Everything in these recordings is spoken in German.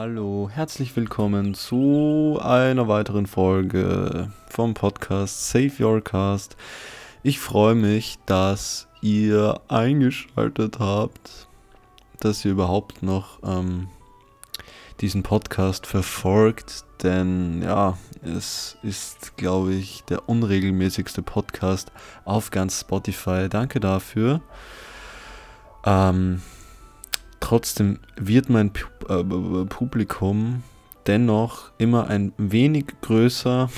Hallo, herzlich willkommen zu einer weiteren Folge vom Podcast Save Your Cast. Ich freue mich, dass ihr eingeschaltet habt, dass ihr überhaupt noch ähm, diesen Podcast verfolgt, denn ja, es ist, glaube ich, der unregelmäßigste Podcast auf ganz Spotify. Danke dafür. Ähm, trotzdem wird mein äh, Publikum dennoch immer ein wenig größer.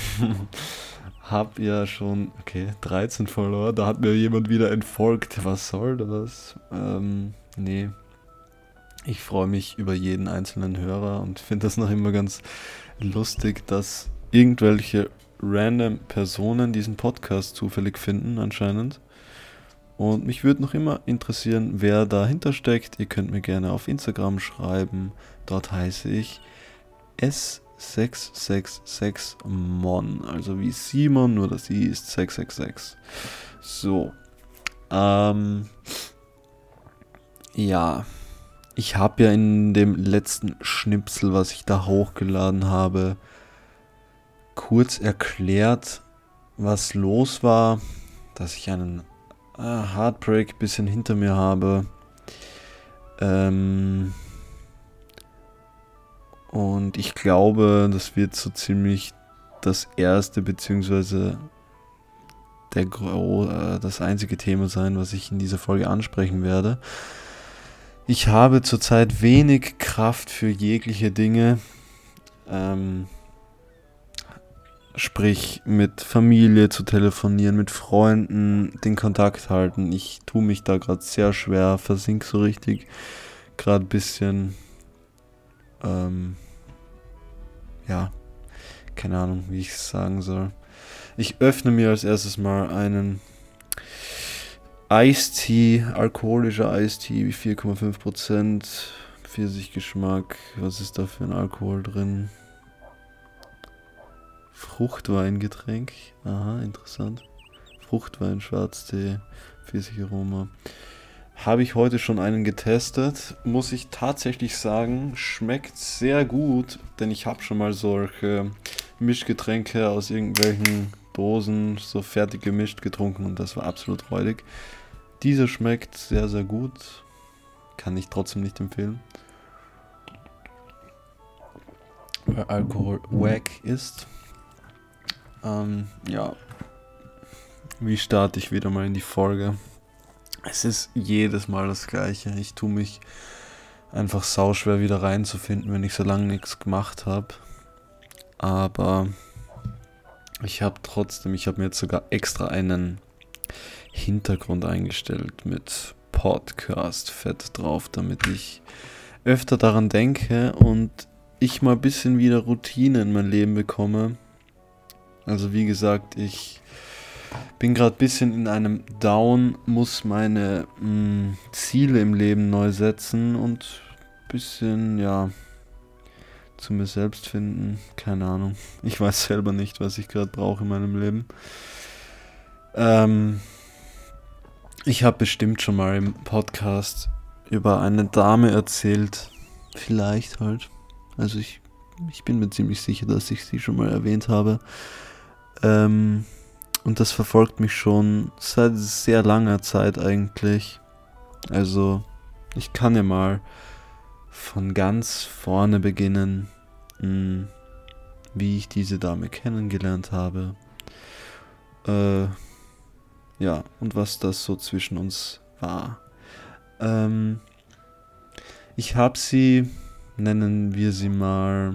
Hab ja schon, okay, 13 Follower. Da hat mir jemand wieder entfolgt. Was soll das? Ähm, nee. Ich freue mich über jeden einzelnen Hörer und finde das noch immer ganz lustig, dass irgendwelche random Personen diesen Podcast zufällig finden, anscheinend. Und mich würde noch immer interessieren, wer dahinter steckt. Ihr könnt mir gerne auf Instagram schreiben. Dort heiße ich S666mon. Also wie Simon, nur dass I ist 666. So. Ähm. Ja. Ich habe ja in dem letzten Schnipsel, was ich da hochgeladen habe, kurz erklärt, was los war, dass ich einen ah, Heartbreak bisschen hinter mir habe. Ähm und ich glaube, das wird so ziemlich das erste beziehungsweise der äh, das einzige Thema sein, was ich in dieser Folge ansprechen werde. Ich habe zurzeit wenig Kraft für jegliche Dinge. Ähm, Sprich, mit Familie zu telefonieren, mit Freunden den Kontakt halten. Ich tue mich da gerade sehr schwer, versink so richtig. Gerade ein bisschen. Ähm, ja, keine Ahnung, wie ich es sagen soll. Ich öffne mir als erstes mal einen Eistee, alkoholischer Eistee, 4,5%, Pfirsichgeschmack. Was ist da für ein Alkohol drin? Fruchtweingetränk. Aha, interessant. Fruchtwein, Schwarztee, Pfirsicharoma. Habe ich heute schon einen getestet. Muss ich tatsächlich sagen, schmeckt sehr gut, denn ich habe schon mal solche Mischgetränke aus irgendwelchen Dosen so fertig gemischt getrunken und das war absolut räudig. Dieser schmeckt sehr, sehr gut. Kann ich trotzdem nicht empfehlen. Weil Alkohol wack ist. Ähm, ja. Wie starte ich wieder mal in die Folge? Es ist jedes Mal das Gleiche. Ich tue mich einfach sauschwer wieder reinzufinden, wenn ich so lange nichts gemacht habe. Aber ich habe trotzdem, ich habe mir jetzt sogar extra einen Hintergrund eingestellt mit Podcast fett drauf, damit ich öfter daran denke und ich mal ein bisschen wieder Routine in mein Leben bekomme also wie gesagt, ich bin gerade ein bisschen in einem Down, muss meine mh, mm, Ziele im Leben neu setzen und ein bisschen, ja, zu mir selbst finden. Keine Ahnung. Ich weiß selber nicht, was ich gerade brauche in meinem Leben. Ähm, ich habe bestimmt schon mal im Podcast über eine Dame erzählt. Vielleicht halt. Also ich, ich bin mir ziemlich sicher, dass ich sie schon mal erwähnt habe. Ähm, und das verfolgt mich schon seit sehr langer Zeit eigentlich. Also, ich kann ja mal von ganz vorne beginnen, mh, hm, wie ich diese Dame kennengelernt habe. Äh, ja, und was das so zwischen uns war. Ähm, ich habe sie, nennen wir sie mal,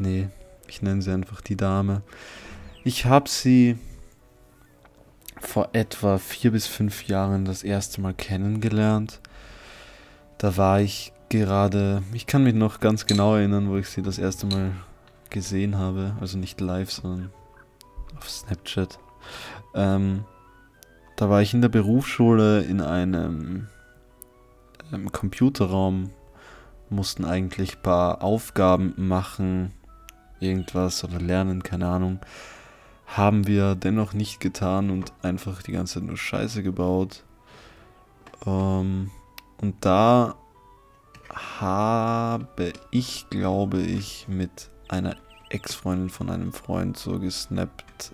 nee, ich nenne sie einfach die Dame. Ich habe sie vor etwa vier bis fünf Jahren das erste Mal kennengelernt. Da war ich gerade, ich kann mich noch ganz genau erinnern, wo ich sie das erste Mal gesehen habe. Also nicht live, sondern auf Snapchat. Ähm, da war ich in der Berufsschule in einem, einem Computerraum, mussten eigentlich ein paar Aufgaben machen, irgendwas oder lernen, keine Ahnung haben wir dennoch nicht getan und einfach die ganze Zeit nur Scheiße gebaut. Ähm, und da habe ich, glaube ich, mit einer Ex-Freundin von einem Freund so gesnappt,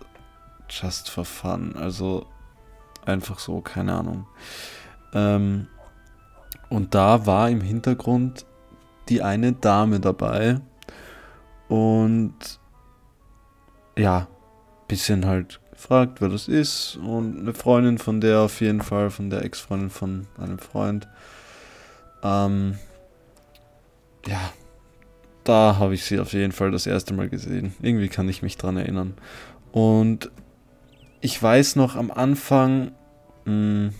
just for fun. Also einfach so, keine Ahnung. Ähm, und da war im Hintergrund die eine Dame dabei und ja, bisschen halt gefragt, wer das ist und eine Freundin von der auf jeden Fall, von der Ex-Freundin von einem Freund. Ähm, ja, da habe ich sie auf jeden Fall das erste Mal gesehen. Irgendwie kann ich mich dran erinnern. Und ich weiß noch am Anfang mh, hm,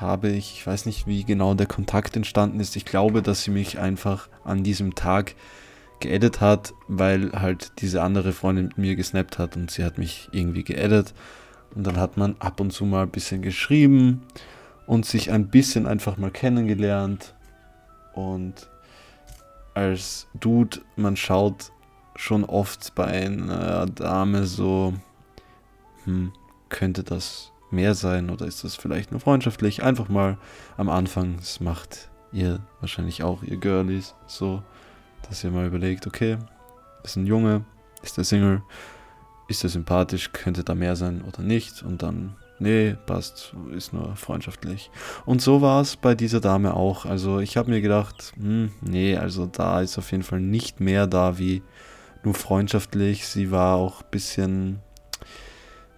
habe ich, ich weiß nicht, wie genau der Kontakt entstanden ist. Ich glaube, dass sie mich einfach an diesem Tag geedit hat, weil halt diese andere Freundin mit mir gesnappt hat und sie hat mich irgendwie geedit. Und dann hat man ab und zu mal ein bisschen geschrieben und sich ein bisschen einfach mal kennengelernt. Und als Dude, man schaut schon oft bei einer Dame so, hm, könnte das mehr sein oder ist das vielleicht nur freundschaftlich? Einfach mal am Anfang, das macht ihr wahrscheinlich auch, ihr Girlies, so, dass ihr mal überlegt, okay, ist ein Junge, ist der Single, ist er sympathisch, könnte da mehr sein oder nicht und dann nee, passt, ist nur freundschaftlich. Und so war es bei dieser Dame auch. Also ich habe mir gedacht, hm, nee, also da ist auf jeden Fall nicht mehr da wie nur freundschaftlich. Sie war auch ein bisschen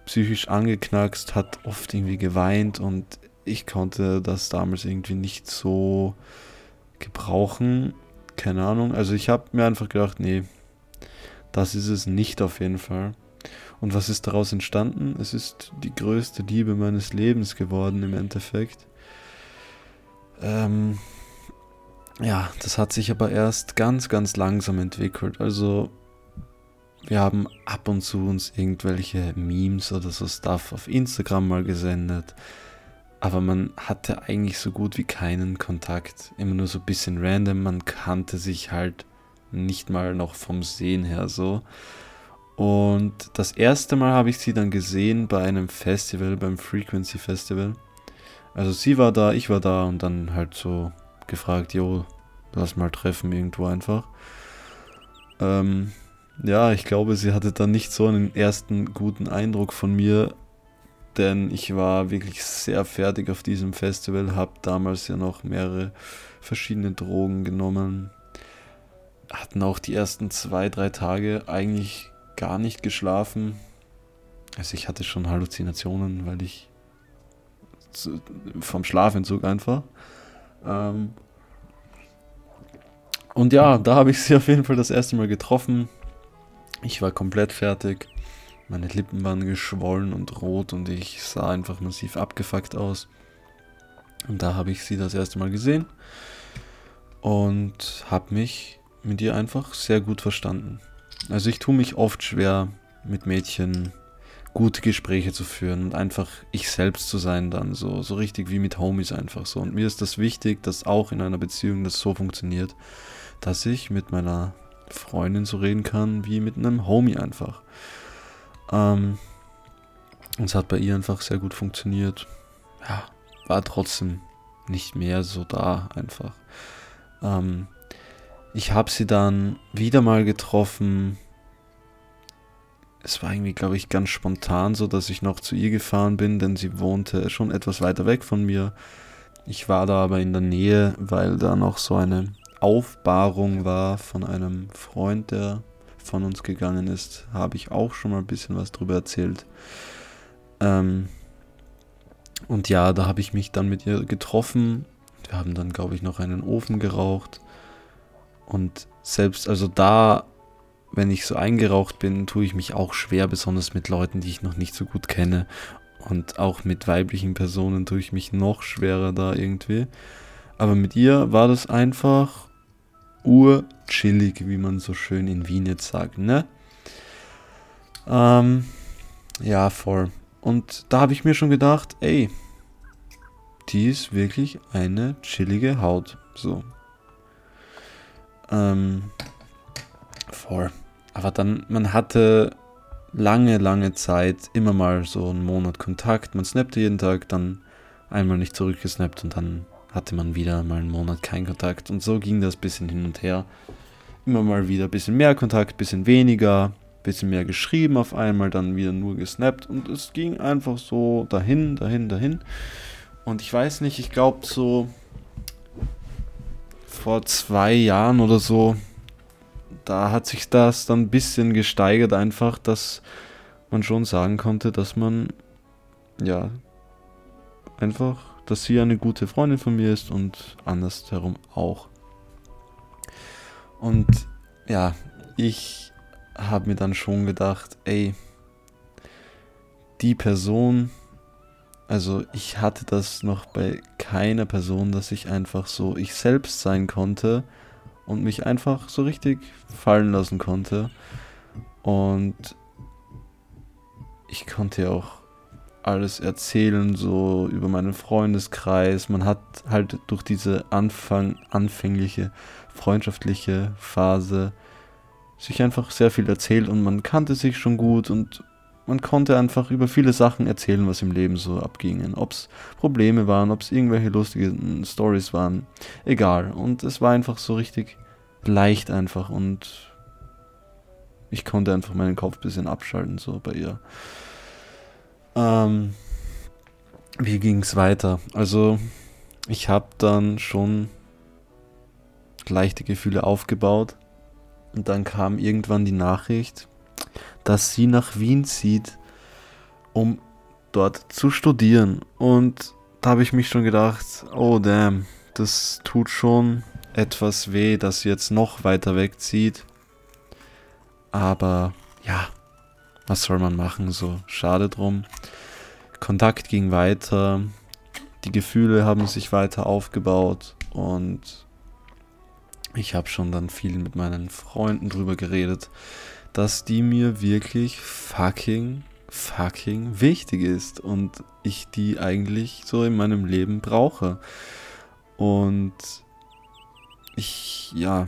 psychisch angeknackst, hat oft irgendwie geweint und ich konnte das damals irgendwie nicht so gebrauchen. Keine Ahnung. Also ich habe mir einfach gedacht, nee, das ist es nicht auf jeden Fall. Und was ist daraus entstanden? Es ist die größte Liebe meines Lebens geworden im Endeffekt. Ähm, ja, das hat sich aber erst ganz, ganz langsam entwickelt. Also wir haben ab und zu uns irgendwelche Memes oder so Stuff auf Instagram mal gesendet. Aber man hatte eigentlich so gut wie keinen Kontakt. Immer nur so ein bisschen random. Man kannte sich halt nicht mal noch vom Sehen her so. Und das erste Mal habe ich sie dann gesehen bei einem Festival, beim Frequency Festival. Also sie war da, ich war da und dann halt so gefragt, jo, lass mal treffen irgendwo einfach. Ähm, ja, ich glaube, sie hatte dann nicht so einen ersten guten Eindruck von mir, denn ich war wirklich sehr fertig auf diesem Festival, habe damals ja noch mehrere verschiedene Drogen genommen, hatten auch die ersten zwei, drei Tage eigentlich gar nicht geschlafen. Also ich hatte schon Halluzinationen, weil ich vom Schlafentzug einfach. Ähm und ja, da habe ich sie auf jeden Fall das erste Mal getroffen. Ich war komplett fertig. Meine Lippen waren geschwollen und rot und ich sah einfach massiv abgefuckt aus. Und da habe ich sie das erste Mal gesehen und habe mich mit ihr einfach sehr gut verstanden. Also ich tue mich oft schwer, mit Mädchen gute Gespräche zu führen und einfach ich selbst zu sein dann, so, so richtig wie mit Homies einfach so. Und mir ist das wichtig, dass auch in einer Beziehung das so funktioniert, dass ich mit meiner Freundin so reden kann, wie mit einem Homie einfach. Ähm, und es hat bei ihr einfach sehr gut funktioniert. Ja, war trotzdem nicht mehr so da einfach. Ähm, ich habe sie dann wieder mal getroffen. Es war irgendwie, glaube ich, ganz spontan so, dass ich noch zu ihr gefahren bin, denn sie wohnte schon etwas weiter weg von mir. Ich war da aber in der Nähe, weil da noch so eine Aufbahrung war von einem Freund, der von uns gegangen ist. Habe ich auch schon mal ein bisschen was drüber erzählt. Ähm und ja, da habe ich mich dann mit ihr getroffen. Wir haben dann, glaube ich, noch einen Ofen geraucht. Und selbst, also da, wenn ich so eingeraucht bin, tue ich mich auch schwer, besonders mit Leuten, die ich noch nicht so gut kenne. Und auch mit weiblichen Personen tue ich mich noch schwerer da irgendwie. Aber mit ihr war das einfach urchillig, wie man so schön in Wien jetzt sagt, ne? Ähm, ja, voll. Und da habe ich mir schon gedacht, ey, die ist wirklich eine chillige Haut. So, ähm, voll. Aber dann, man hatte lange, lange Zeit immer mal so einen Monat Kontakt. Man snappte jeden Tag, dann einmal nicht zurückgesnappt und dann hatte man wieder mal einen Monat keinen Kontakt. Und so ging das ein bisschen hin und her. Immer mal wieder ein bisschen mehr Kontakt, ein bisschen weniger, ein bisschen mehr geschrieben auf einmal, dann wieder nur gesnappt. Und es ging einfach so dahin, dahin, dahin. Und ich weiß nicht, ich glaube so vor zwei Jahren oder so, da hat sich das dann ein bisschen gesteigert, einfach, dass man schon sagen konnte, dass man ja einfach, dass sie eine gute Freundin von mir ist und andersherum auch. Und ja, ich habe mir dann schon gedacht, ey, die Person, also ich hatte das noch bei keiner Person, dass ich einfach so ich selbst sein konnte und mich einfach so richtig fallen lassen konnte. Und ich konnte auch alles erzählen, so über meinen Freundeskreis. Man hat halt durch diese Anfang, anfängliche, freundschaftliche Phase sich einfach sehr viel erzählt und man kannte sich schon gut und man konnte einfach über viele Sachen erzählen, was im Leben so abgingen. Ob es Probleme waren, ob es irgendwelche lustigen Stories waren, egal. Und es war einfach so richtig leicht einfach und ich konnte einfach meinen Kopf ein bisschen abschalten, so bei ihr. Ähm, wie ging es weiter? Also, ich habe dann schon leichte Gefühle aufgebaut. Und dann kam irgendwann die Nachricht, dass sie nach Wien zieht, um dort zu studieren. Und da habe ich mich schon gedacht, oh damn, das tut schon etwas weh, dass sie jetzt noch weiter wegzieht. Aber ja, was soll man machen? So, schade drum. Kontakt ging weiter, die Gefühle haben sich weiter aufgebaut und ich habe schon dann viel mit meinen Freunden drüber geredet, dass die mir wirklich fucking, fucking wichtig ist und ich die eigentlich so in meinem Leben brauche. Und ich, ja,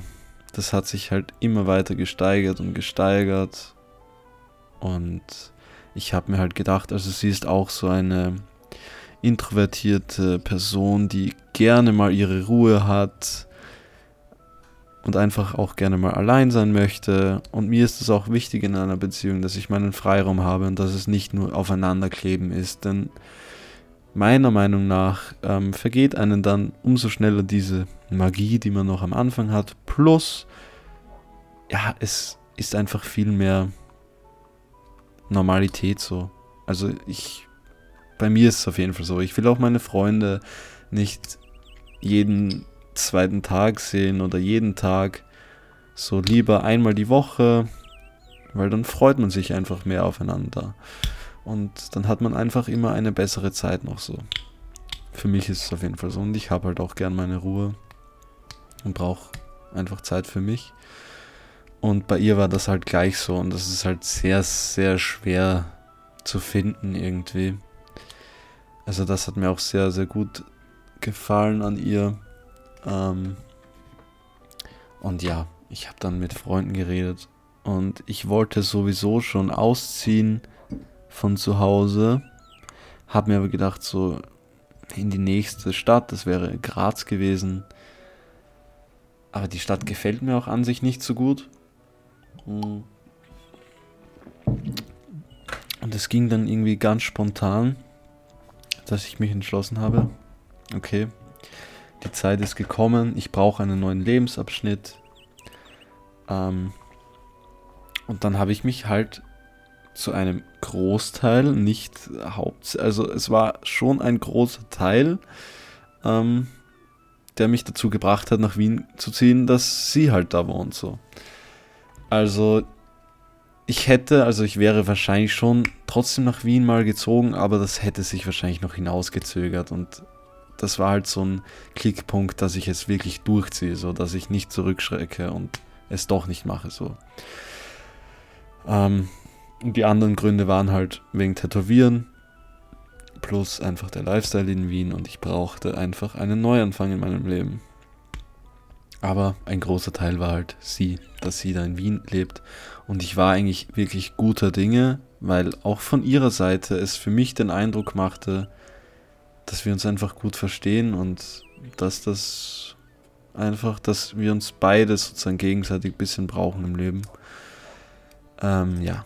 das hat sich halt immer weiter gesteigert und gesteigert. Und ich habe mir halt gedacht, also sie ist auch so eine introvertierte Person, die gerne mal ihre Ruhe hat und einfach auch gerne mal allein sein möchte. Und mir ist es auch wichtig in einer Beziehung, dass ich meinen Freiraum habe und dass es nicht nur aufeinanderkleben ist. Denn meiner Meinung nach ähm, vergeht einen dann umso schneller diese Magie, die man noch am Anfang hat. Plus, ja, es ist einfach viel mehr Normalität so. Also ich, bei mir ist es auf jeden Fall so. Ich will auch meine Freunde nicht jeden zweiten Tag sehen oder jeden Tag. So lieber einmal die Woche, weil dann freut man sich einfach mehr aufeinander. Und dann hat man einfach immer eine bessere Zeit noch so. Für mich ist es auf jeden Fall so. Und ich habe halt auch gern meine Ruhe und brauche einfach Zeit für mich. Und bei ihr war das halt gleich so. Und das ist halt sehr, sehr schwer zu finden irgendwie. Also das hat mir auch sehr, sehr gut gefallen an ihr. Ähm und ja, ich habe dann mit Freunden geredet. Und ich wollte sowieso schon ausziehen von zu Hause. Habe mir aber gedacht, so in die nächste Stadt, das wäre Graz gewesen. Aber die Stadt gefällt mir auch an sich nicht so gut. Und es ging dann irgendwie ganz spontan, dass ich mich entschlossen habe, okay, die Zeit ist gekommen, ich brauche einen neuen Lebensabschnitt. Ähm, und dann habe ich mich halt zu einem Großteil, nicht Haupt, also es war schon ein großer Teil, ähm, der mich dazu gebracht hat, nach Wien zu ziehen, dass sie halt da wohnt so. Also ich hätte, also ich wäre wahrscheinlich schon trotzdem nach Wien mal gezogen, aber das hätte sich wahrscheinlich noch hinausgezögert und das war halt so ein Klickpunkt, dass ich es wirklich durchziehe, so dass ich nicht zurückschrecke und es doch nicht mache, so. Ähm, und die anderen Gründe waren halt wegen Tätowieren plus einfach der Lifestyle in Wien und ich brauchte einfach einen Neuanfang in meinem Leben. Aber ein großer Teil war halt sie, dass sie da in Wien lebt. Und ich war eigentlich wirklich guter Dinge, weil auch von ihrer Seite es für mich den Eindruck machte, dass wir uns einfach gut verstehen und dass das einfach, dass wir uns beide sozusagen gegenseitig ein bisschen brauchen im Leben. Ähm, ja.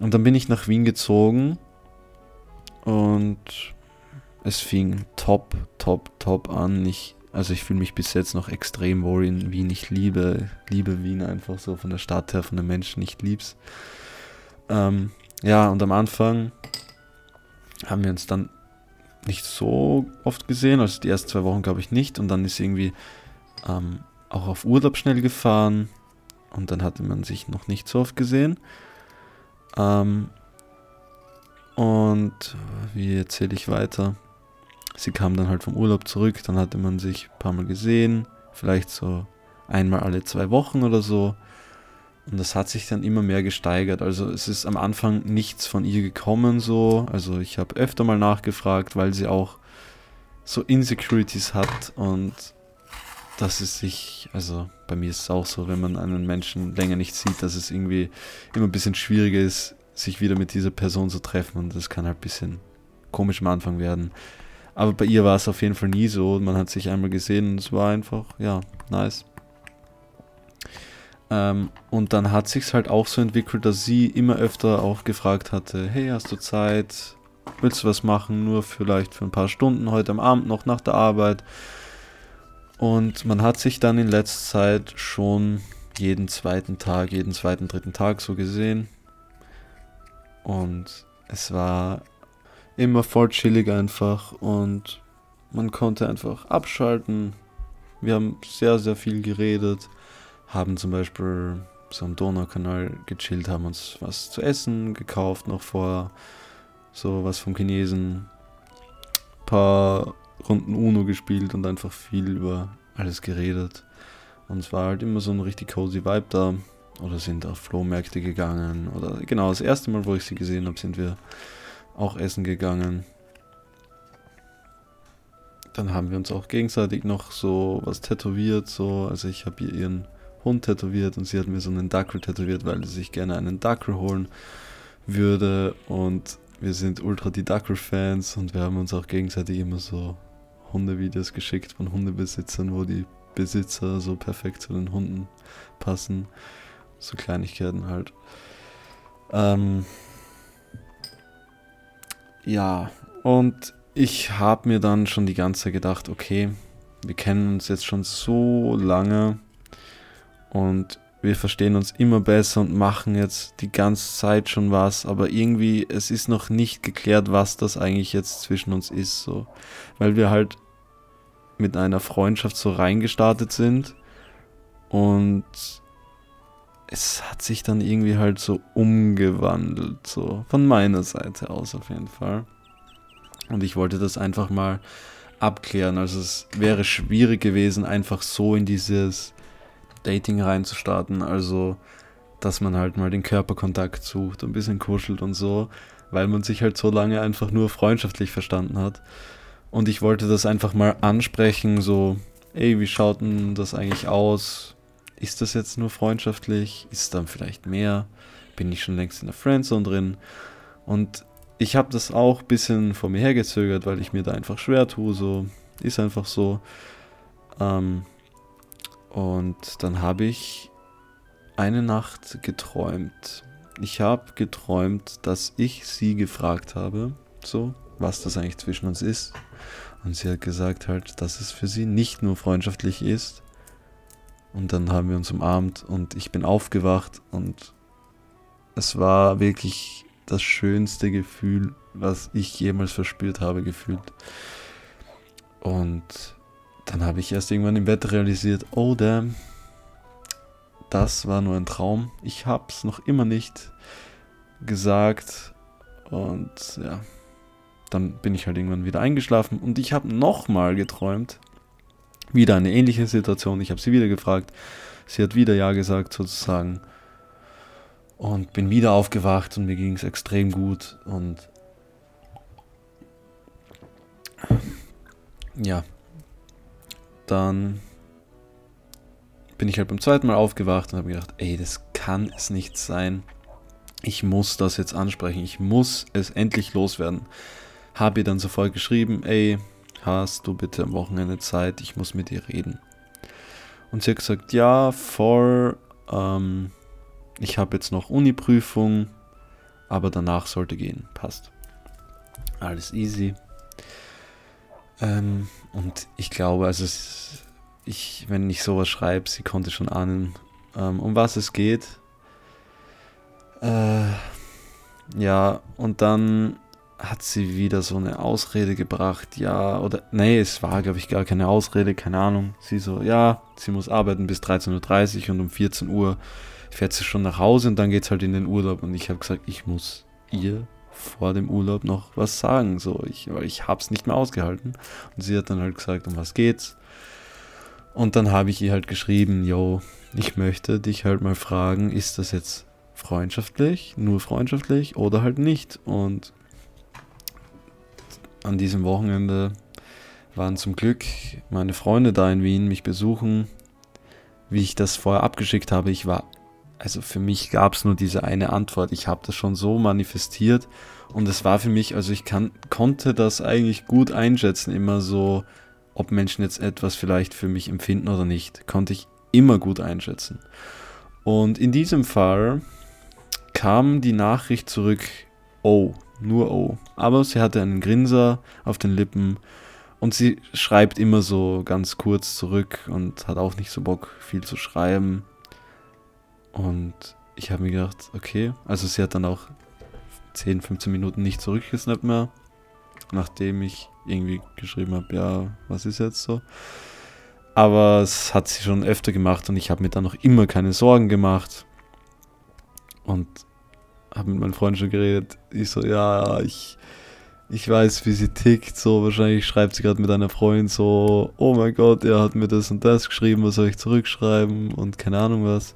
Und dann bin ich nach Wien gezogen und es fing top, top, top an. Ich, also ich fühle mich bis jetzt noch extrem wohl in Wien. Ich liebe, liebe Wien einfach so von der Stadt her, von den Menschen. Ich lieb's. Ähm, ja, und am Anfang haben wir uns dann nicht so oft gesehen, also die ersten zwei Wochen glaube ich nicht. Und dann ist irgendwie ähm, auch auf Urlaub schnell gefahren und dann hatte man sich noch nicht so oft gesehen. Ähm, und wie erzähle ich weiter? Sie kam dann halt vom Urlaub zurück, dann hatte man sich ein paar Mal gesehen, vielleicht so einmal alle zwei Wochen oder so. Und das hat sich dann immer mehr gesteigert. Also es ist am Anfang nichts von ihr gekommen so. Also ich habe öfter mal nachgefragt, weil sie auch so Insecurities hat und dass es sich, also bei mir ist es auch so, wenn man einen Menschen länger nicht sieht, dass es irgendwie immer ein bisschen schwieriger ist, sich wieder mit dieser Person zu treffen und das kann halt ein bisschen komisch am Anfang werden. Aber bei ihr war es auf jeden Fall nie so. Man hat sich einmal gesehen und es war einfach, ja, nice. Ähm, und dann hat sich halt auch so entwickelt, dass sie immer öfter auch gefragt hatte, hey, hast du Zeit? Willst du was machen? Nur vielleicht für ein paar Stunden heute am Abend noch nach der Arbeit. Und man hat sich dann in letzter Zeit schon jeden zweiten Tag, jeden zweiten, dritten Tag so gesehen. Und es war immer voll chillig einfach und man konnte einfach abschalten. Wir haben sehr, sehr viel geredet, haben zum Beispiel so am Donaukanal gechillt, haben uns was zu essen gekauft noch vorher, so was vom Chinesen, paar Runden Uno gespielt und einfach viel über alles geredet. Und es war halt immer so ein richtig cozy Vibe da. Oder sind auf Flohmärkte gegangen. Oder genau, das erste Mal, wo ich sie gesehen habe, sind wir auch essen gegangen. Dann haben wir uns auch gegenseitig noch so was tätowiert. So. Also ich habe ihr ihren Hund tätowiert und sie hat mir so einen Dackel tätowiert, weil sie sich gerne einen Dackel holen würde. Und wir sind ultra die Dackel-Fans und wir haben uns auch gegenseitig immer so Hundevideos geschickt von Hundebesitzern, wo die Besitzer so perfekt zu den Hunden passen. So Kleinigkeiten halt. Ähm ja, und ich habe mir dann schon die ganze Zeit gedacht, okay, wir kennen uns jetzt schon so lange und wir verstehen uns immer besser und machen jetzt die ganze Zeit schon was, aber irgendwie, es ist noch nicht geklärt, was das eigentlich jetzt zwischen uns ist, so. Weil wir halt mit einer Freundschaft so reingestartet sind und es hat sich dann irgendwie halt so umgewandelt, so von meiner Seite aus auf jeden Fall. Und ich wollte das einfach mal abklären. Also es wäre schwierig gewesen, einfach so in dieses Dating reinzustarten. Also, dass man halt mal den Körperkontakt sucht, ein bisschen kuschelt und so, weil man sich halt so lange einfach nur freundschaftlich verstanden hat. Und ich wollte das einfach mal ansprechen, so, ey, wie schaut denn das eigentlich aus? Ist das jetzt nur freundschaftlich? Ist dann vielleicht mehr? Bin ich schon längst in der Friendzone drin? Und ich habe das auch ein bisschen vor mir hergezögert, weil ich mir da einfach schwer tue, so, ist einfach so. Ähm, und dann habe ich eine Nacht geträumt. Ich habe geträumt, dass ich sie gefragt habe, so, was das eigentlich zwischen uns ist. Und sie hat gesagt halt, dass es für sie nicht nur freundschaftlich ist. Und dann haben wir uns umarmt und ich bin aufgewacht und es war wirklich das schönste Gefühl, was ich jemals verspürt habe, gefühlt. Und dann habe ich erst irgendwann im Bett realisiert, oh damn, das war nur ein Traum. Ich habe es noch immer nicht gesagt. Und ja, dann bin ich halt irgendwann wieder eingeschlafen und ich habe nochmal geträumt. Wieder eine ähnliche Situation. Ich habe sie wieder gefragt. Sie hat wieder Ja gesagt sozusagen. Und bin wieder aufgewacht und mir ging es extrem gut. Und ja, dann bin ich halt beim zweiten Mal aufgewacht und habe gedacht, ey, das kann es nicht sein. Ich muss das jetzt ansprechen. Ich muss es endlich loswerden. Habe ihr dann sofort geschrieben, ey, hast du bitte am Wochenende Zeit, ich muss mit dir reden. Und sie hat gesagt, ja, voll, ähm, ich habe jetzt noch Uni-Prüfung, aber danach sollte gehen, passt. Alles easy. Ähm, und ich glaube, also ich, wenn ich sowas schreibe, sie konnte schon ahnen, ähm, um was es geht. Äh, ja, und dann hat sie wieder so eine Ausrede gebracht, ja, oder, nee, es war, glaube ich, gar keine Ausrede, keine Ahnung. Sie so, ja, sie muss arbeiten bis 13.30 Uhr und um 14 Uhr fährt sie schon nach Hause und dann geht es halt in den Urlaub. Und ich habe gesagt, ich muss ihr vor dem Urlaub noch was sagen, so, ich, weil ich hab's nicht mehr ausgehalten. Und sie hat dann halt gesagt, um was geht's? Und dann habe ich ihr halt geschrieben, yo, ich möchte dich halt mal fragen, ist das jetzt freundschaftlich, nur freundschaftlich oder halt nicht? Und an diesem Wochenende waren zum Glück meine Freunde da in Wien mich besuchen. Wie ich das vorher abgeschickt habe, ich war, also für mich gab es nur diese eine Antwort. Ich habe das schon so manifestiert und es war für mich, also ich kann, konnte das eigentlich gut einschätzen, immer so, ob Menschen jetzt etwas vielleicht für mich empfinden oder nicht, konnte ich immer gut einschätzen. Und in diesem Fall kam die Nachricht zurück, oh, nur O. Aber sie hatte einen Grinser auf den Lippen und sie schreibt immer so ganz kurz zurück und hat auch nicht so Bock, viel zu schreiben. Und ich habe mir gedacht, okay, also sie hat dann auch 10, 15 Minuten nicht zurückgesnappt mehr, nachdem ich irgendwie geschrieben habe, ja, was ist jetzt so? Aber es hat sie schon öfter gemacht und ich habe mir dann noch immer keine Sorgen gemacht. Und habe mit meinen Freunden schon geredet. Ich so, ja, ich, ich weiß, wie sie tickt. So, wahrscheinlich schreibt sie gerade mit einer Freundin so, oh mein Gott, er hat mir das und das geschrieben, was soll ich zurückschreiben und keine Ahnung was.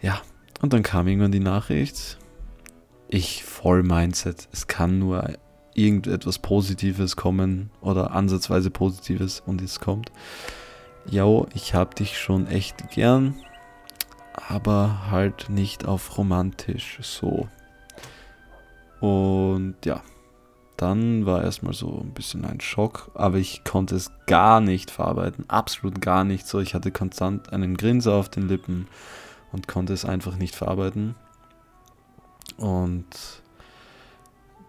Ja, und dann kam irgendwann die Nachricht. Ich voll Mindset. Es kann nur irgendetwas Positives kommen oder ansatzweise Positives und es kommt. Jo, ich hab dich schon echt gern aber halt nicht auf romantisch so. Und ja, dann war erstmal so ein bisschen ein Schock, aber ich konnte es gar nicht verarbeiten, absolut gar nicht so. Ich hatte konstant einen Grinser auf den Lippen und konnte es einfach nicht verarbeiten. Und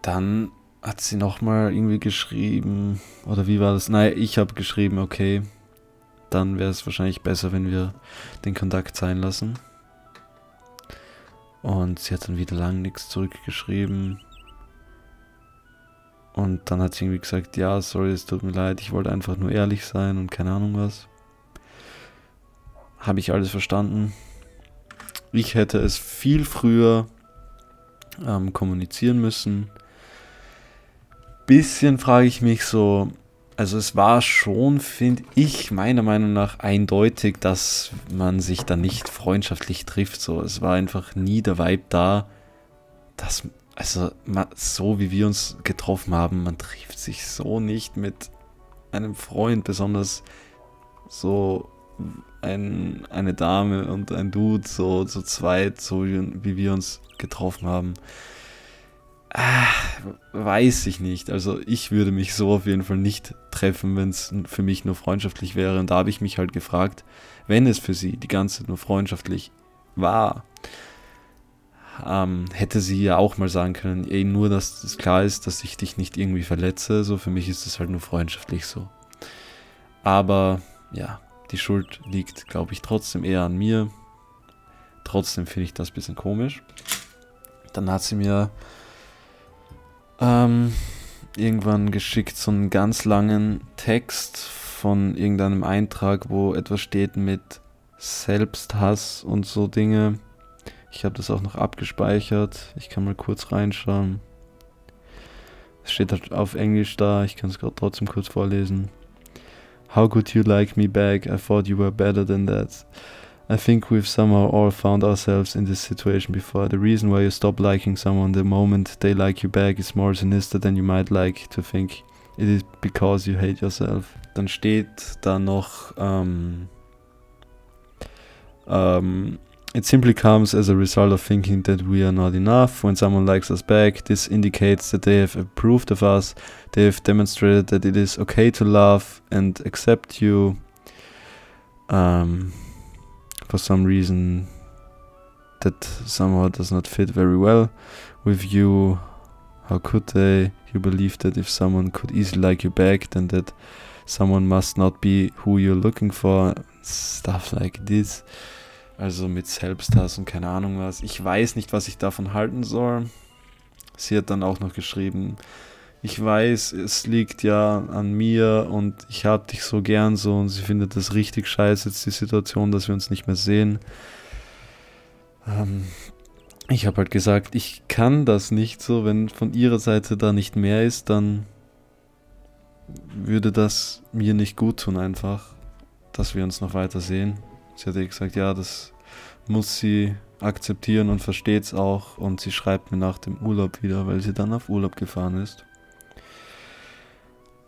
dann hat sie nochmal irgendwie geschrieben, oder wie war das? Nein, ich habe geschrieben, okay, dann wäre es wahrscheinlich besser, wenn wir den Kontakt sein lassen. Und sie hat dann wieder lang nichts zurückgeschrieben. Und dann hat sie irgendwie gesagt, ja, sorry, es tut mir leid, ich wollte einfach nur ehrlich sein und keine Ahnung was. Habe ich alles verstanden. Ich hätte es viel früher ähm, kommunizieren müssen. Bisschen frage ich mich so, also es war schon, finde ich, meiner Meinung nach eindeutig, dass man sich da nicht freundschaftlich trifft. So, es war einfach nie der Vibe da, dass, also so wie wir uns getroffen haben, man trifft sich so nicht mit einem Freund, besonders so ein, eine Dame und ein Dude, so zu so zweit, so wie, wie wir uns getroffen haben. Ah, weiß ich nicht. Also ich würde mich so auf jeden Fall nicht treffen, wenn es für mich nur freundschaftlich wäre. Und da habe ich mich halt gefragt, wenn es für sie die ganze nur freundschaftlich war, ähm, hätte sie ja auch mal sagen können, ey, nur dass es klar ist, dass ich dich nicht irgendwie verletze. So für mich ist es halt nur freundschaftlich so. Aber ja, die Schuld liegt, glaube ich, trotzdem eher an mir. Trotzdem finde ich das ein bisschen komisch. Dann hat sie mir ähm, irgendwann geschickt so einen ganz langen Text von irgendeinem Eintrag, wo etwas steht mit Selbsthass und so Dinge. Ich habe das auch noch abgespeichert. Ich kann mal kurz reinschauen. Es steht halt auf Englisch da. Ich kann es gerade trotzdem kurz vorlesen. How could you like me back? I thought you were better than that. I think we've somehow all found ourselves in this situation before. The reason why you stop liking someone the moment they like you back is more sinister than you might like to think. It is because you hate yourself. Dann steht da noch, ähm, ähm, it simply comes as a result of thinking that we are not enough. When someone likes us back, this indicates that they have approved of us. They have demonstrated that it is okay to love and accept you. Um, for some reason, that somehow does not fit very well with you. How could they? You believe that if someone could easily like you back, then that someone must not be who you're looking for. Stuff like this. Also mit Selbsthass und keine Ahnung was. Ich weiß nicht, was ich davon halten soll. Sie hat dann auch noch geschrieben, ich weiß, es liegt ja an mir und ich hab dich so gern so und sie findet das richtig scheiße jetzt die Situation, dass wir uns nicht mehr sehen. Ähm, ich habe halt gesagt, ich kann das nicht so, wenn von ihrer Seite da nicht mehr ist, dann würde das mir nicht gut tun einfach, dass wir uns noch weiter sehen. Sie hat gesagt, ja, das muss sie akzeptieren und versteht es auch. Und sie schreibt mir nach dem Urlaub wieder, weil sie dann auf Urlaub gefahren ist.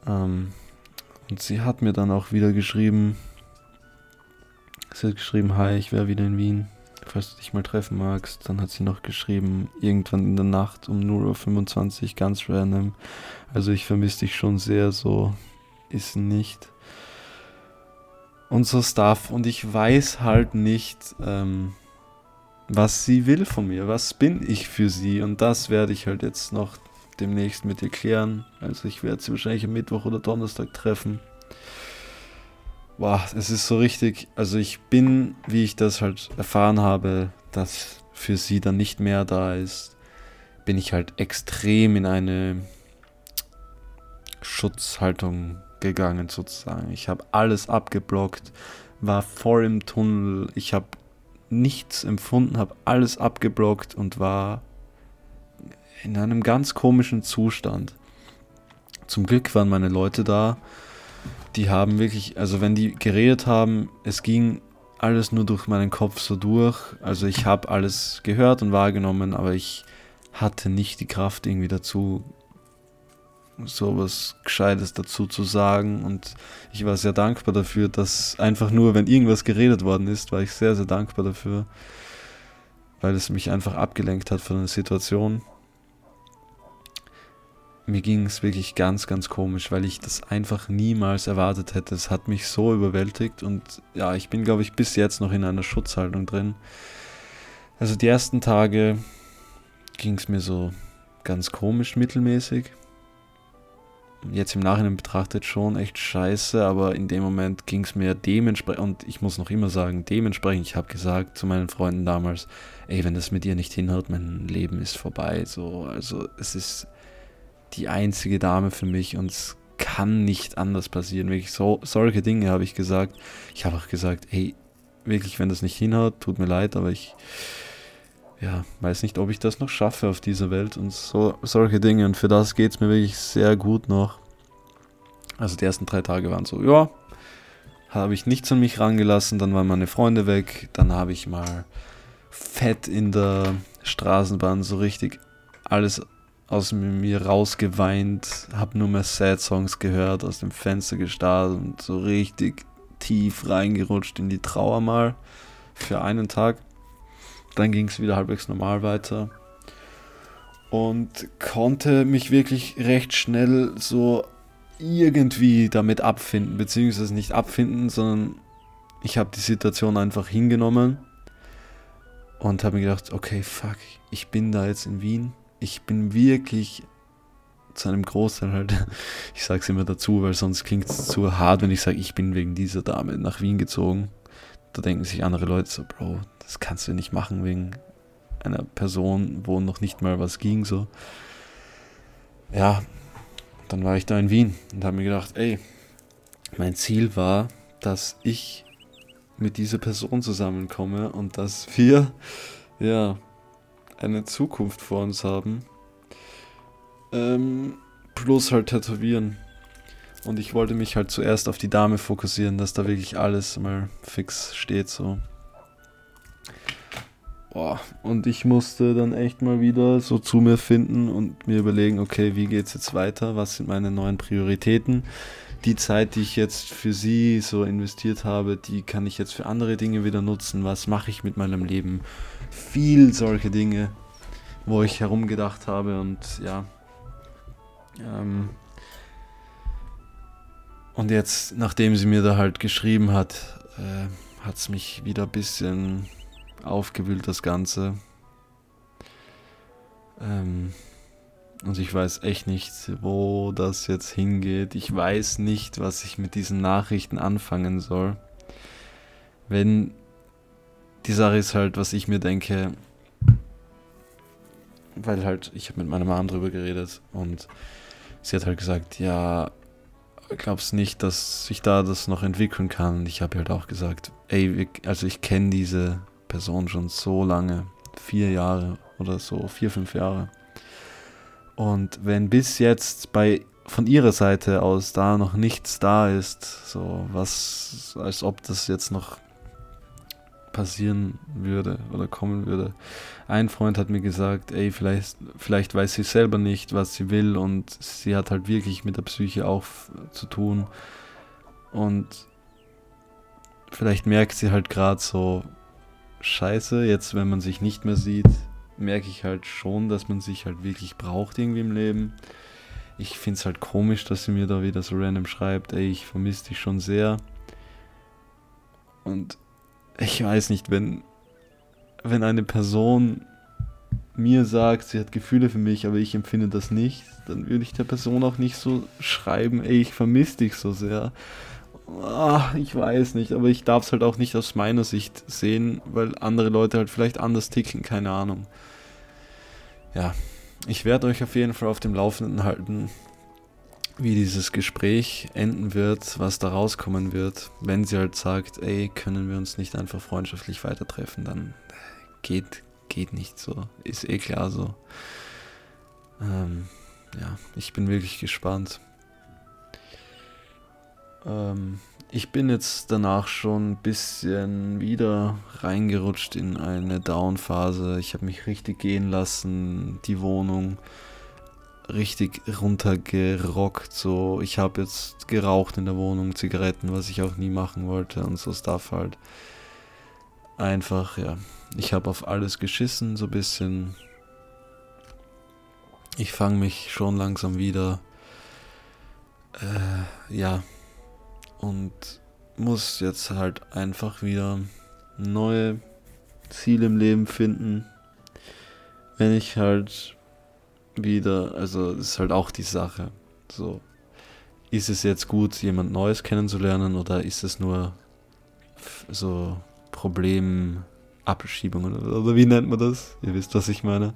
Ähm, und sie hat mir dann auch wieder geschrieben, sie hat geschrieben, hi, ich wäre wieder in Wien, falls du dich mal treffen magst. Dann hat sie noch geschrieben, irgendwann in der Nacht um 0.25 Uhr, ganz random. Also ich vermisse dich schon sehr, so ist nicht und so Stuff. Und ich weiß halt nicht, ähm, was sie will von mir. Was bin ich für sie? Und das werde ich halt jetzt noch demnächst mit ihr klären. Also ich werde sie wahrscheinlich am Mittwoch oder Donnerstag treffen. Boah, es ist so richtig. Also ich bin, wie ich das halt erfahren habe, dass für sie dann nicht mehr da ist, bin ich halt extrem in eine Schutzhaltung gegangen sozusagen. Ich habe alles abgeblockt, war voll im Tunnel, ich habe nichts empfunden, habe alles abgeblockt und war in einem ganz komischen Zustand. Zum Glück waren meine Leute da, die haben wirklich, also wenn die geredet haben, es ging alles nur durch meinen Kopf so durch. Also ich habe alles gehört und wahrgenommen, aber ich hatte nicht die Kraft irgendwie dazu, sowas Gescheites dazu zu sagen. Und ich war sehr dankbar dafür, dass einfach nur, wenn irgendwas geredet worden ist, war ich sehr, sehr dankbar dafür, weil es mich einfach abgelenkt hat von der Situation. Mir ging es wirklich ganz, ganz komisch, weil ich das einfach niemals erwartet hätte. Es hat mich so überwältigt und ja, ich bin, glaube ich, bis jetzt noch in einer Schutzhaltung drin. Also die ersten Tage ging es mir so ganz komisch mittelmäßig jetzt im Nachhinein betrachtet schon echt scheiße, aber in dem Moment ging es mir dementsprechend, und ich muss noch immer sagen, dementsprechend, ich habe gesagt zu meinen Freunden damals, ey, wenn das mit dir nicht hinhaut, mein Leben ist vorbei. So, also es ist die einzige Dame für mich und es kann nicht anders passieren. Wirklich so, solche Dinge habe ich gesagt. Ich habe auch gesagt, ey, wirklich, wenn das nicht hinhaut, tut mir leid, aber ich ja, weiß nicht, ob ich das noch schaffe auf dieser Welt und so, solche Dinge. Und für das geht es mir wirklich sehr gut noch. Also die ersten drei Tage waren so, ja, habe ich nichts an mich rangelassen, dann waren meine Freunde weg, dann habe ich mal fett in der Straßenbahn so richtig alles aus mir rausgeweint, habe nur mehr Sad Songs gehört, aus dem Fenster gestarrt und so richtig tief reingerutscht in die Trauer mal für einen Tag. Dann ging es wieder halbwegs normal weiter und konnte mich wirklich recht schnell so irgendwie damit abfinden, beziehungsweise nicht abfinden, sondern ich habe die Situation einfach hingenommen und habe mir gedacht, okay, fuck, ich bin da jetzt in Wien. Ich bin wirklich zu einem Großteil halt, ich sage es immer dazu, weil sonst klingt es zu hart, wenn ich sage, ich bin wegen dieser Dame nach Wien gezogen. Da denken sich andere Leute so, Bro, das kannst du nicht machen wegen einer Person, wo noch nicht mal was ging, so. Ja, dann war ich da in Wien und habe mir gedacht, ey, mein Ziel war, dass ich mit dieser Person zusammenkomme und dass wir, ja, eine Zukunft vor uns haben. Ähm, plus halt tätowieren. Und ich wollte mich halt zuerst auf die Dame fokussieren, dass da wirklich alles mal fix steht, so. Boah, und ich musste dann echt mal wieder so zu mir finden und mir überlegen, okay, wie geht's jetzt weiter? Was sind meine neuen Prioritäten? die Zeit, die ich jetzt für sie so investiert habe, die kann ich jetzt für andere Dinge wieder nutzen. Was mache ich mit meinem Leben? Viel solche Dinge, wo ich herumgedacht habe und ja. Ähm, und jetzt, nachdem sie mir da halt geschrieben hat, äh, hat es mich wieder ein bisschen aufgewühlt, das Ganze. Ähm, und ich weiß echt nicht, wo das jetzt hingeht. Ich weiß nicht, was ich mit diesen Nachrichten anfangen soll. Wenn die Sache ist halt, was ich mir denke, weil halt, ich habe mit meiner Mom drüber geredet und sie hat halt gesagt, ja, glaubst nicht, dass sich da das noch entwickeln kann. Und ich habe halt auch gesagt, ey, also ich kenne diese Person schon so lange, vier Jahre oder so, vier, fünf Jahre. Und wenn bis jetzt bei von ihrer Seite aus da noch nichts da ist, so was, als ob das jetzt noch passieren würde oder kommen würde. Ein Freund hat mir gesagt, ey, vielleicht, vielleicht weiß sie selber nicht, was sie will und sie hat halt wirklich mit der Psyche auch zu tun. Und vielleicht merkt sie halt gerade so, scheiße, jetzt wenn man sich nicht mehr sieht, merke ich halt schon, dass man sich halt wirklich braucht irgendwie im Leben. Ich finde es halt komisch, dass sie mir da wieder so random schreibt, ey, ich vermisse dich schon sehr. Und ich weiß nicht, wenn, wenn eine Person mir sagt, sie hat Gefühle für mich, aber ich empfinde das nicht, dann würde ich der Person auch nicht so schreiben, ey, ich vermisse dich so sehr. Ach, ich weiß nicht, aber ich darf es halt auch nicht aus meiner Sicht sehen, weil andere Leute halt vielleicht anders ticken, keine Ahnung. Ja, ich werde euch auf jeden Fall auf dem Laufenden halten, wie dieses Gespräch enden wird, was da rauskommen wird. Wenn sie halt sagt, ey, können wir uns nicht einfach freundschaftlich weiter treffen, dann geht, geht nicht so. Ist eh klar so. Ähm, ja, ich bin wirklich gespannt. Ähm, ich bin jetzt danach schon ein bisschen wieder reingerutscht in eine Down-Phase. Ich habe mich richtig gehen lassen, die Wohnung richtig runtergerockt. So, ich habe jetzt geraucht in der Wohnung, Zigaretten, was ich auch nie machen wollte und so Stuff halt. Einfach, ja. Ich habe auf alles geschissen, so ein bisschen. Ich fange mich schon langsam wieder. Äh, ja, und muss jetzt halt einfach wieder neue Ziele im Leben finden. Wenn ich halt wieder, also das ist halt auch die Sache. So, ist es jetzt gut, jemand Neues kennenzulernen oder ist es nur so Problemabschiebung oder, oder wie nennt man das? Ihr wisst, was ich meine.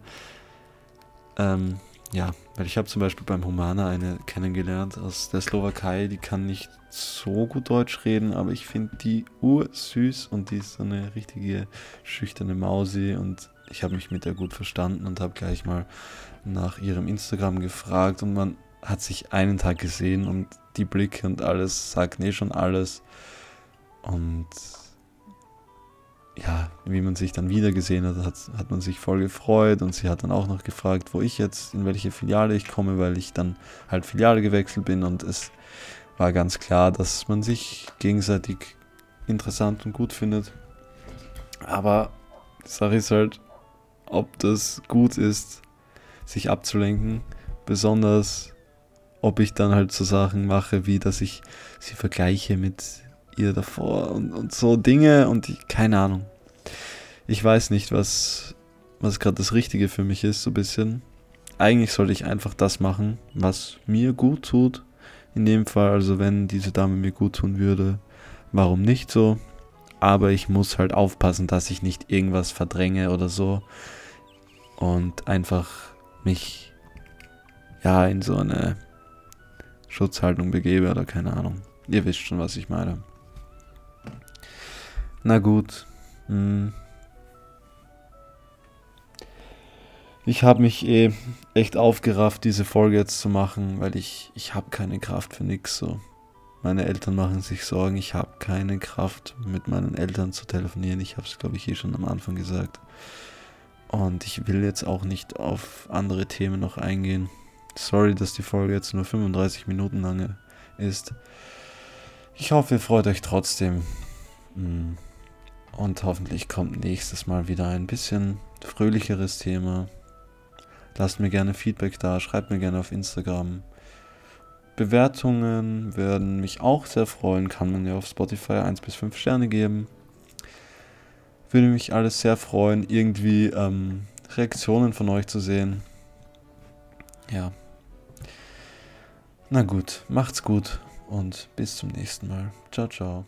Ähm, ja, weil ich habe zum Beispiel beim Humana eine kennengelernt aus der Slowakei, die kann nicht so gut Deutsch reden, aber ich finde die ursüß und die ist so eine richtige schüchterne Mausi und ich habe mich mit der gut verstanden und habe gleich mal nach ihrem Instagram gefragt und man hat sich einen Tag gesehen und die Blicke und alles sagt eh schon alles und ja, wie man sich dann wieder gesehen hat, hat, hat man sich voll gefreut und sie hat dann auch noch gefragt, wo ich jetzt, in welche Filiale ich komme, weil ich dann halt Filiale gewechselt bin und es war ganz klar, dass man sich gegenseitig interessant und gut findet. Aber die Sache ist halt, ob das gut ist, sich abzulenken, besonders ob ich dann halt so Sachen mache, wie dass ich sie vergleiche mit ihr davor und, und so Dinge und ich, keine Ahnung. Ich weiß nicht, was, was gerade das Richtige für mich ist, so ein bisschen. Eigentlich sollte ich einfach das machen, was mir gut tut. In dem Fall, also wenn diese Dame mir gut tun würde, warum nicht so? Aber ich muss halt aufpassen, dass ich nicht irgendwas verdränge oder so. Und einfach mich ja in so eine Schutzhaltung begebe oder keine Ahnung. Ihr wisst schon, was ich meine. Na gut. Hm. Ich habe mich eh echt aufgerafft, diese Folge jetzt zu machen, weil ich, ich habe keine Kraft für nichts so. Meine Eltern machen sich Sorgen, ich habe keine Kraft, mit meinen Eltern zu telefonieren. Ich habe es, glaube ich, eh schon am Anfang gesagt. Und ich will jetzt auch nicht auf andere Themen noch eingehen. Sorry, dass die Folge jetzt nur 35 Minuten lange ist. Ich hoffe, ihr freut euch trotzdem. Mm. Und hoffentlich kommt nächstes Mal wieder ein bisschen fröhlicheres Thema. Lasst mir gerne Feedback da, schreibt mir gerne auf Instagram. Bewertungen werden mich auch sehr freuen. Kann man ja auf Spotify 1 bis 5 Sterne geben. Würde mich alles sehr freuen, irgendwie ähm, Reaktionen von euch zu sehen. Ja. Na gut, macht's gut und bis zum nächsten Mal. Ciao, ciao.